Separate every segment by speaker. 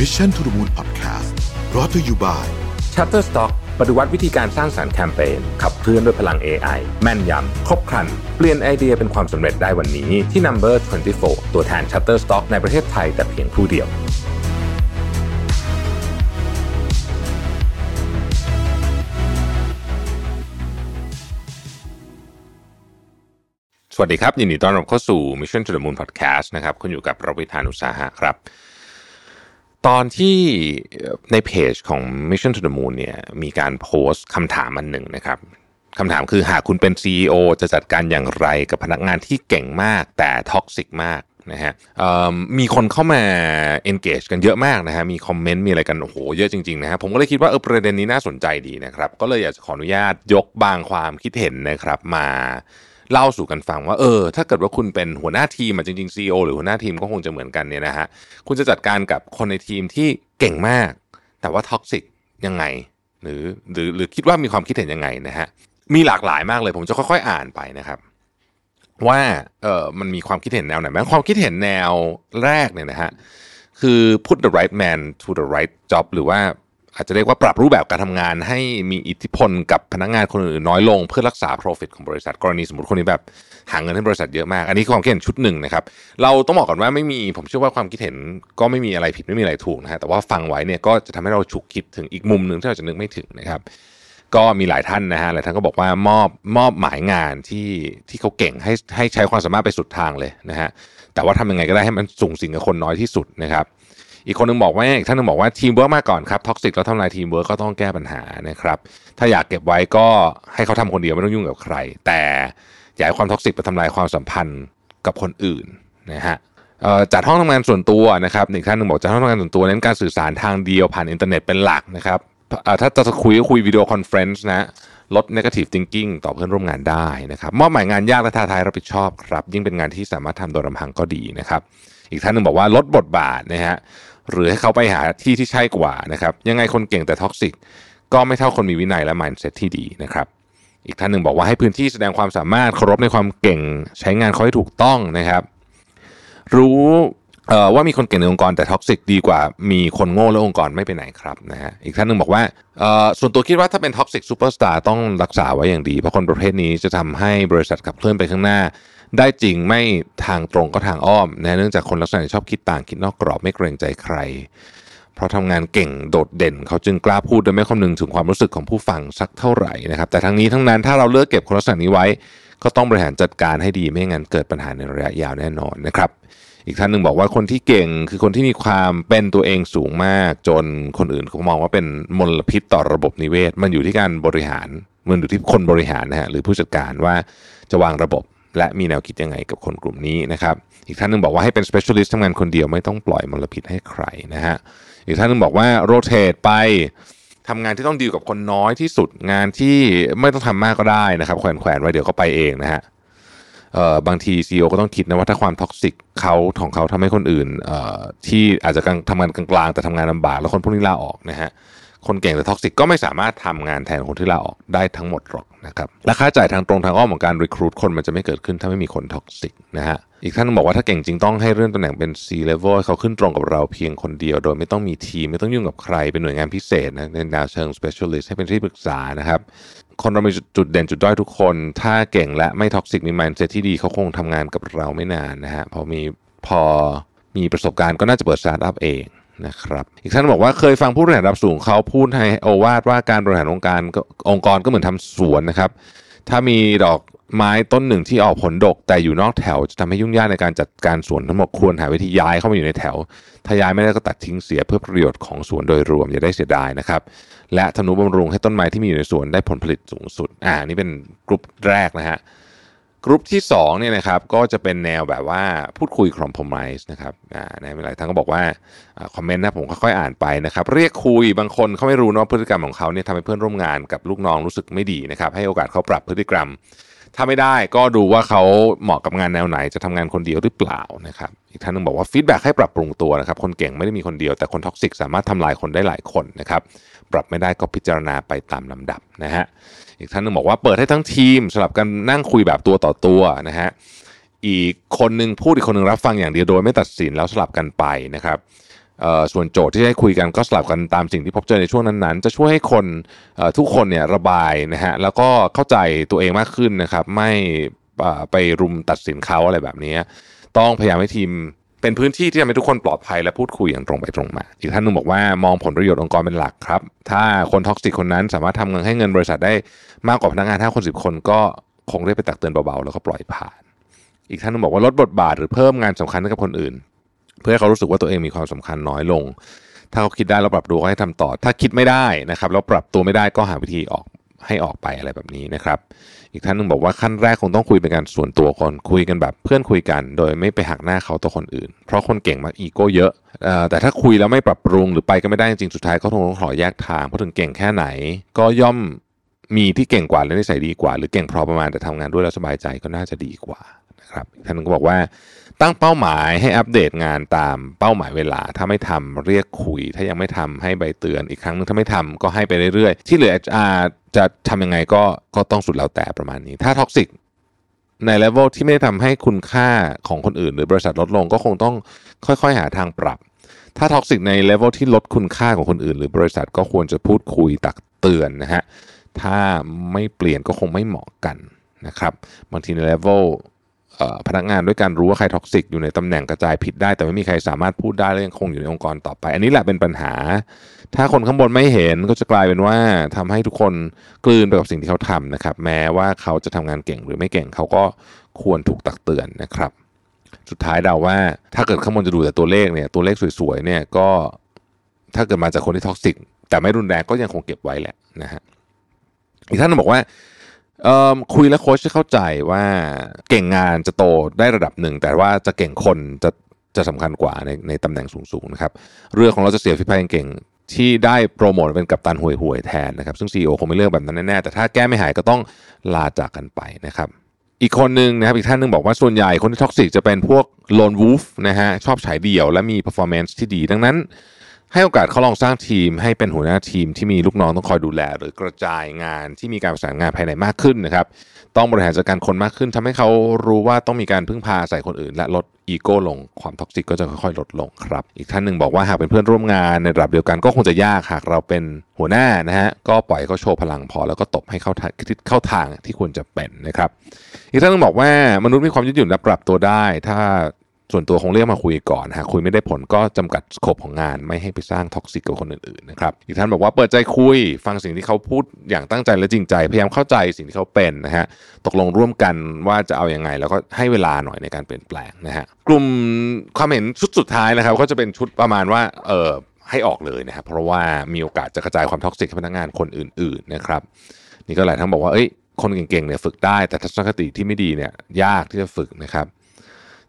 Speaker 1: Mission to the Moon Podcast รอ t ธออยู่บ่าย
Speaker 2: Shutterstock ปฏิวัติวิธีการสร้างสารรค์แคมเปญขับเคลื่อนด้วยพลัง AI แม่นยำ ครบครัน เปลี่ยนไอเดียเป็นความสำเร็จได้วันนี้ ที่ Number 24 ตัวแทน Shutterstock ในประเทศไทยแต่เพียงผู้เดียว สวัสดีครับ ยินดีต้อนรับเข้าสู่ Mission to the Moon Podcast นะครับคุณอยู่กับระวิธานอุตสาหะครับ ตอนที่ในเพจของ Mission to the Moon เนี่ยมีการโพสต์คำถามอันหนึ่งนะครับคำถามคือหากคุณเป็น CEO จะจัดการอย่างไรกับพนักงานที่เก่งมากแต่ท็อกซิกมากนะฮะมมีคนเข้ามา engage กันเยอะมากนะฮะมีคอมเมนต์มีอะไรกันโอ้โหเยอะจริงๆนะฮะผมก็เลยคิดว่าเออประเด็นนี้น่าสนใจดีนะครับ ก็เลยอยากจะขออนุญาตยกบางความคิดเห็นนะครับมา เล่าสู่กันฟังว่าเออ ถ้าเกิดว่าคุณเป็นหัวหน้าทีมอะจริงๆ CEO หรือหัวหน้าทีมก็คงจะเหมือนกันเนี่ยนะฮะคุณจะจัดการกับคนในทีมที่เก่งมาก แต่ว่าท็อกซิกยังไงหรือหรือหรือคิดว่ามีความคิดเห็นยังไงนะฮะมีหลากหลายมากเลยผมจะค่อย ๆ อ่านไปนะครับ ว่าเออมันมีความคิดเห็นแนวไหนบ้างความคิดเห็นแนวแรกเนี่ยนะฮะคือ put the right man to the right job หรือว่า อาจจะเรียกว่าปรับรูปแบบการทำงานให้มีอิทธิพลกับพนักงานคนอื่นน้อยลงเพื่อรักษา profit ของบริษัทกรณีสมมติคนนี้แบบหาเงินให้บริษัทเยอะมาก อันนี้ความคิดเห็นชุดหนึ่งนะครับ เราต้องบอกก่อนว่าไม่มีผมเชื่อว่าความคิดเห็นก็ไม่มีอะไรผิดไม่มีอะไรถูกนะฮะแต่ว่าฟังไว้เนี่ยก็จะทำให้เราฉุกคิดถึงอีกมุมหนึ่งที่เราจะนึกไม่ถึงนะครับก็มีหลายท่านนะฮะหลายท่านก็บอกว่ามอบมอบหมายงานที่ที่เขาเก่งให้ให้ใช้ความสามารถไปสุดทางเลยนะฮะแต่ว่าทำยังไงก็ได้ให้มันสุงสิงกับคนน้อยที่สุดนะครับ อีกคนนึงบอกว่าอีกท่านนึงบอกว่าทีมเวิร์กมาก่อนครับ toxic แล้วทำลายทีมเวิร์กก็ต้องแก้ปัญหานะครับถ้าอยากเก็บไว้ก็ให้เขาทำคนเดียวไม่ต้องยุ่งกับใคร แต่อย่าให้ความ toxic ไปทำลายความสัมพันธ์กับคนอื่นนะฮะจัดห้องทำงานส่วนตัวนะครับอีกท่านหนึงบอกจัดห้องทำงานส่วนตัวเน้นการสื่อสารทางเดียวผ่านอินเทอร์เน็ตเป็นหลักนะครับถ้าจะคุยก็คุย video conference นะลด negative thinking ต่อเพื่อนร่วมงานได้นะครับมอบหมายงานยากและท้าทายรับผิดชอบครับ ยิ่งเป็นงานที่สามารถทำโดยลำพังก็ดีนะครับ อีกท่านหนึ่งบอกว่าลดบทบาทนะฮะหรือให้เขาไปหาที่ที่ใช่กว่านะครับยังไงคนเก่งแต่ toxic ก็ไม่เท่าคนมีวินัยและ mindset ที่ดีนะครับอีกท่านหนึ่งบอกว่าให้พื้นที่แสดงความสามารถเคารพในความเก่งใช้งานเขาให้ถูกต้องนะครับ รู้ว่ามีคนเก่งในองค์กรแต่ toxic ดีกว่ามีคนโง่และองค์กรไม่ไปไหนครับนะฮะอีกท่านหนึ่งบอกว่าส่วนตัวคิดว่าถ้าเป็น toxic superstar ต้องรักษาไว้อย่างดี เพราะคนประเภทนี้จะทำให้บริษัทขับเคลื่อนไปข้างหน้า ได้จริงไม่ทางตรงก็ทางอ้อมนะเนื่องจากคนลักษณะชอบคิดต่างคิดนอกกรอบไม่เกรงใจใคร เพราะทำงานเก่งโดดเด่น เขาจึงกล้าพูดโดยไม่คำนึงถึงความรู้สึกของผู้ฟังสักเท่าไหร่นะครับ แต่ทั้งนี้ทั้งนั้นถ้าเราเลือกเก็บคนลักษณะนี้ไว้ ก็ต้องบริหารจัดการให้ดีไม่งั้นเกิดปัญหาในระยะยาวแน่นอนนะครับอีกท่านหนึ่งบอกว่าคนที่เก่งคือคนที่มีความเป็นตัวเองสูงมาก จนคนอื่นเขามองว่าเป็นมลพิษต่อระบบนิเวศ มันอยู่ที่การบริหารมันอยู่ที่คนบริหารนะฮะหรือผู้จัดการว่าจะวางระบบ และมีแนวคิดยังไงกับคนกลุ่มนี้นะครับ อีกท่านหนึ่งบอกว่าให้เป็น specialist ทำงานคนเดียวไม่ต้องปล่อยมลพิษให้ใครนะฮะ อีกท่านหนึงบอกว่า rotate ไปทำงานที่ต้องดีลกับคนน้อยที่สุดงานที่ไม่ต้องทำมากก็ได้นะครับแขวนแขวนๆไว้เดี๋ยวก็ไปเองนะฮะเอ่อบางที CEO ก็ต้องคิดนะว่าถ้าความ toxic เขาของเขาทำให้คนอื่นเอ่อที่อาจจะกลางทำงานกลางๆแต่ทำงานลำบาก แล้วคนพวกนี้ลาออกนะฮะ คนเก่งแต่ toxic ก็ไม่สามารถทำงานแทนคนที่ลาออกได้ทั้งหมดหรอกนะครับและค่าจ่ายทางตรงทางอ้อมของการ recruit คนมันจะไม่เกิดขึ้นถ้าไม่มีคน toxic นะฮะอีกท่านบอกว่าถ้าเก่งจริงต้องให้เรื่องตำแหน่งเป็น C level เขาขึ้นตรงกับเราเพียงคนเดียว โดยไม่ต้องมีทีมไม่ต้องยุ่งกับใครเป็นหน่วยงานพิเศษนะในแนวเชิง specialist ให้เป็นที่ปรึกษานะครับคนเรามีจุดเด่นจุดด้อยทุกคน ถ้าเก่งและไม่ toxic มี mindset ที่ดีเขาคงทำงานกับเราไม่นานนะฮะพอมีพอมีประสบการณ์ก็น่าจะเปิดสตาร์ทอัพเอง นะครับอีกท่านบอกว่าเคยฟังผู้บริหารระดับสูงเขาพูดให้โอวาทว่าการบริหารองค์การก็องค์กรก็เหมือนทำสวนนะครับ ถ้ามีดอกไม้ต้นหนึ่งที่ออกผลดก แต่อยู่นอกแถวจะทำให้ยุ่งยากในการจัดการสวนทั้งหมดควรหาวิธีย้ายเข้ามาอยู่ในแถว ถ้าย้ายไม่ได้ก็ตัดทิ้งเสียเพื่อประโยชน์ของสวนโดยรวมอย่าได้เสียดายนะครับและทนุบำรุงให้ต้นไม้ที่มีอยู่ในสวนได้ผลผลิตสูงสุด อ่านี่เป็นกลุ่มแรกนะฮะ กรุ๊ปที่2เนี่ยนะครับก็จะเป็นแนวแบบว่าพูดคุย compromise นะครับอ่าในหลายท่านก็บอกว่า comment นะผมค่อยๆอ่านไปนะครับ เรียกคุยบางคนเขาไม่รู้นะพฤติกรรมของเขาเนี่ยทำให้เพื่อนร่วมงานกับลูกน้องรู้สึกไม่ดีนะครับ ให้โอกาสเขาปรับพฤติกรรม ถ้าไม่ได้ก็ดูว่าเขาเหมาะกับงานแนวไหนจะทำงานคนเดียวหรือเปล่านะครับอีกท่านหนึงบอกว่า feedback ให้ปรับปรุงตัวนะครับคนเก่งไม่ได้มีคนเดียวแต่คน toxic สามารถทำลายคนได้หลายคนนะครับปรับไม่ได้ก็พิจารณาไปตามลำดับนะฮะอีกท่านหนึงบอกว่าเปิดให้ทั้งทีมสลับกันนั่งคุยแบบตัวต่อตัวนะฮะอีกคนหนึงพูดอีกคนหนึงรับฟังอย่างเดียวโดยไม่ตัดสินแล้วสลับกันไปนะครับ ส่วนโจทย์ที่ให้คุยกันก็สลับกันตามสิ่งที่พบเจอในช่วงนั้นๆ จะช่วยให้คนทุกคนเนี่ยระบายนะฮะแล้วก็เข้าใจตัวเองมากขึ้นนะครับ ไม่ไปรุมตัดสินเขาอะไรแบบนี้ ต้องพยายามให้ทีมเป็นพื้นที่ที่ทำให้ทุกคนปลอดภัยและพูดคุยอย่างตรงไปตรงมา อีกท่านนึงบอกว่ามองผลประโยชน์องค์กรเป็นหลักครับ ถ้าคนท็อกซิกคนนั้นสามารถทำเงินให้เงินบริษัทได้มากกว่าพนักงานห้าคนสิบคนก็คงได้ไปตักเตือนเบาๆแล้วก็ปล่อยผ่าน อีกท่านนึงบอกว่าลดบทบาทหรือเพิ่มงานสำคัญให้กับคนอื่น เพื่อให้เขารู้สึกว่าตัวเองมีความสำคัญน้อยลง ถ้าเขาคิดได้แล้วปรับตัวก็ให้ทำต่อ ถ้าคิดไม่ได้นะครับแล้วปรับตัวไม่ได้ก็หาวิธีออกให้ออกไปอะไรแบบนี้นะครับ อีกท่านหนึงบอกว่าขั้นแรกคงต้องคุยเป็นการส่วนตัวก่อนคุยกันแบบเพื่อนคุยกัน โดยไม่ไปหักหน้าเขาตัวคนอื่น เพราะคนเก่งมักอีโก้เยอะแต่ถ้าคุยแล้วไม่ปรับปรุงหรือไปก็ไม่ได้จริงสุดท้ายก็คงต้องขอแยกทางเพราะถึงเก่งแค่ไหน ก็ย่อมมีที่เก่งกว่าและนิสัยดีกว่า หรือเก่งพอประมาณแต่ทำงานด้วยแล้วสบายใจก็น่าจะดีกว่า นะครับอีกท่านหนึงก็บอกว่า ตั้งเป้าหมายให้อัปเดตงานตามเป้าหมายเวลา ถ้าไม่ทำเรียกคุย ถ้ายังไม่ทำให้ใบเตือนอีกครั้งหนึงถ้าไม่ทำก็ให้ไปเรื่อยๆ ที่เหลืออาจจะทำยังไงก็ก็ต้องสุดแล้วแต่ประมาณนี้ ถ้า toxic ใน level ที่ไม่ได้ทำให้คุณค่าของคนอื่น หรือบริษัทลดลงก็คงต้องค่อยๆ หาทางปรับ ถ้า toxic ใน level ที่ลดคุณค่าของคนอื่น หรือบริษัทก็ควรจะพูดคุยตักเตือนนะฮะถ้าไม่เปลี่ยนก็คงไม่เหมาะกันนะครับบางทีในเลเวล พนักงานด้วยการรู้ว่าใคร toxic อยู่ในตำแหน่งกระจายผิดได้ แต่ไม่มีใครสามารถพูดได้และยังคงอยู่ในองค์กรต่อไป อันนี้แหละเป็นปัญหา ถ้าคนข้างบนไม่เห็นก็จะกลายเป็นว่าทำให้ทุกคนกลืนไปกับสิ่งที่เขาทำนะครับ แม้ว่าเขาจะทำงานเก่งหรือไม่เก่งเขาก็ควรถูกตักเตือนนะครับ สุดท้ายเดาว่าถ้าเกิดข้างบนจะดูแต่ตัวเลขเนี่ยตัวเลขสวยๆเนี่ยก็ถ้าเกิดมาจากคนที่ toxic แต่ไม่รุนแรงก็ยังคงเก็บไว้แหละนะฮะอีกท่านบอกว่า คุยแล้วโค้ชจะเข้าใจว่าเก่งงานจะโตได้ระดับหนึ่ง แต่ว่าจะเก่งคนจะจะสำคัญกว่าในในตำแหน่งสูงๆนะครับเรือของเราจะเสียฟิพายเก่งที่ได้โปรโมทเป็นกัปตันห่วยห่วยแทนนะครับซึ่ง CEO คงไม่เลือกแบบนั้นแน่ๆแต่ถ้าแก้ไม่หายก็ต้องลาจากกันไปนะครับอีกคนหนึ่งนะครับอีกท่านหนึ่งบอกว่าส่วนใหญ่คนที่ท็อกซิกจะเป็นพวกโลนวูฟนะฮะชอบฉายเดี่ยวและมี performance ที่ดีดังนั้น ให้โอกาสเขาลองสร้างทีมให้เป็นหัวหน้าทีมที่มีลูกน้องต้องคอยดูแล หรือกระจายงานที่มีการประสานงานภายในมากขึ้นนะครับ ต้องบริหารจัดการคนมากขึ้นทำให้เขารู้ว่าต้องมีการพึ่งพาอาศัยคนอื่น และลดอีโก้ลงความ toxic ก็จะค่อยๆ ลดลงครับ อีกท่านหนึ่งบอกว่าหากเป็นเพื่อนร่วมงานในระดับเดียวกันก็คงจะยากหากเราเป็นหัวหน้านะฮะก็ปล่อยเขาโชว์พลังพอแล้วก็ตบให้เข้าทางเข้าทางที่ควรจะเป็นนะครับ อีกท่านหนึงบอกว่ามนุษย์มีความยืดหยุ่นและปรับตัวได้ ถ้า ส่วนตัวคงเรียกมาคุยก่อนหากคุยไม่ได้ผลก็จำกัด scope ของงานไม่ให้ไปสร้าง toxic กับคนอื่นๆนะครับอีกท่านบอกว่าเปิดใจคุย ฟังสิ่งที่เขาพูดอย่างตั้งใจและจริงใจ พยายามเข้าใจสิ่งที่เขาเป็นนะฮะตกลงร่วมกันว่าจะเอาอยัางไง แล้วก็ให้เวลาหน่อยในการเปลี่ยนแปลงนะฮะกลุ่มความเห็นชุดสุดท้ายนะครับก็จะเป็นชุดประมาณว่าเออให้ออกเลยนะครับเพราะว่ามีโอกาสจะกระจายความ toxic ให้พนักงานคนอื่นๆนะครับนี่ก็หลายท่านบอกว่าเอ้ยคนเก่งๆเนี่ยฝึกได้แต่ทัศนคติที่ไม่ดีเนี่ยยากที่จะฝึกนะครับ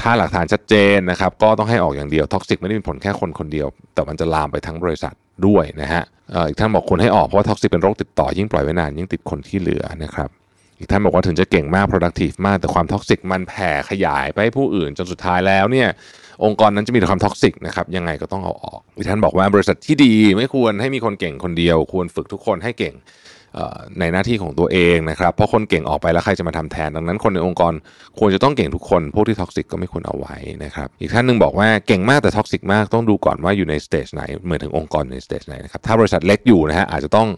Speaker 2: ถ้าหลักฐานชัดเจนนะครับ ก็ต้องให้ออกอย่างเดียว toxic ไม่ได้มีผลแค่คนคนเดียว แต่มันจะลามไปทั้งบริษัทด้วยนะฮะอีกท่านบอกคนให้ออกเพราะว่า toxic เป็นโรคติดต่อยิ่งปล่อยไว้นานยิ่งติดคนที่เหลือนะครับอีกท่านบอกว่าถึงจะเก่งมาก productive มาก แต่ความ toxic มันแผ่ขยายไปให้ผู้อื่นจนสุดท้ายแล้วเนี่ยองค์กรนั้นจะมีแต่ความ toxic นะครับยังไงก็ต้องเอาออกอีกท่านบอกว่าบริษัทที่ดีไม่ควรให้มีคนเก่งคนเดียว ควรฝึกทุกคนให้เก่ง ในหน้าที่ของตัวเองนะครับเพราะคนเก่งออกไปแล้วใครจะมาทำแทน ดังนั้นคนในองค์กรควรจะต้องเก่งทุกคน พวกที่ toxic ก็ไม่ควรเอาไว้นะครับอีกท่านหนึ่งบอกว่าเก่งมากแต่ toxic มากต้องดูก่อนว่าอยู่ใน stage ไหนเหมือนถึงองค์กรใน stage ไหนนะครับถ้าบริษัทเล็กอยู่นะฮะอาจจะต้อง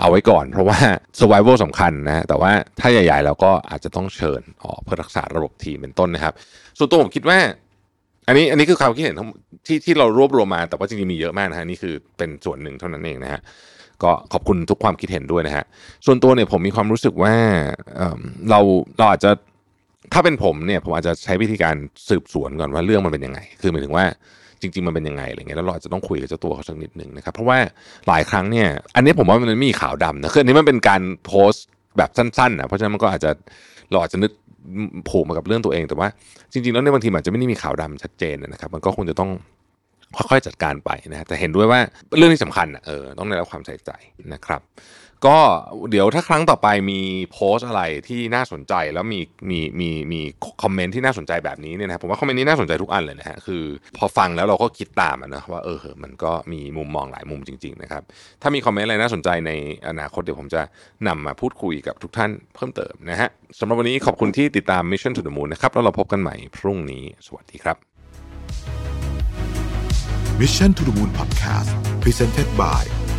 Speaker 2: เอาไว้ก่อน เพราะว่า survival สำคัญนะแต่ว่าถ้าใหญ่ๆแล้วก็อาจจะต้องเชิญออกเพื่อรักษาระบบทีมเป็นต้นนะครับ ส่วนตัวผมคิดว่า อันนี้อันนี้คือความคิดเห็นที่ที่เรารวบรวมมา แต่ว่าจริงๆมีเยอะมากนะฮะนี่คือเป็นส่วนหนึ่งเท่านั้นเองนะฮะก็ขอบคุณทุกความคิดเห็นด้วยนะฮะส่วนตัวเนี่ยผมมีความรู้สึกว่าเราเราอาจจะถ้าเป็นผมเนี่ยผมอาจจะใช้วิธีการสืบสวนก่อนว่าเรื่องมันเป็นยังไง คือหมายถึงว่าจริง ๆ มันเป็นยังไงอะไรเงี้ยแล้วเราอาจจะต้องคุยกับเจ้าตัวเขาสักนิดหนึ่งนะครับเพราะว่าหลายครั้งเนี่ย อันนี้ผมว่ามันมีข่าวดำนะคืออันนี้มันเป็นการโพสต์แบบสั้นๆนะเพราะฉะนั้นมันก็อาจจะเราอาจจะนึก ผูกมากับเรื่องตัวเอง แต่ว่าจริง ๆ แล้วในบางทีอาจจะไม่ได้มีข่าวดำชัดเจนนะครับ มันก็คงจะต้องค่อยๆจัดการไปนะแต่เห็นด้วยว่าเรื่องที่สำคัญอะเออต้องได้รับความใส่ใจนะครับ ก็เดี๋ยวถ้าครั้งต่อไปมีโพสต์อะไรที่น่าสนใจแล้วมีมีมีมีคอมเมนต์ที่น่าสนใจแบบนี้เนี่ยนะครับผมว่าคอมเมนต์นี้น่าสนใจทุกอันเลยนะฮะคือ พอฟังแล้วเราก็คิดตามอะนะว่าเออมันก็มีมุมมองหลายมุมจริง ๆ นะครับ ถ้ามีคอมเมนต์อะไรน่าสนใจในอนาคตเดี๋ยวผมจะนำมาพูดคุยกับทุกท่านเพิ่มเติมนะฮะสำหรับวันนี้ขอบคุณที่ติดตาม Mission to the Moon นะครับแล้วเราพบกันใหม่พรุ่งนี้ สวัสดีครับ
Speaker 1: Mission to the Moon Podcast Presented by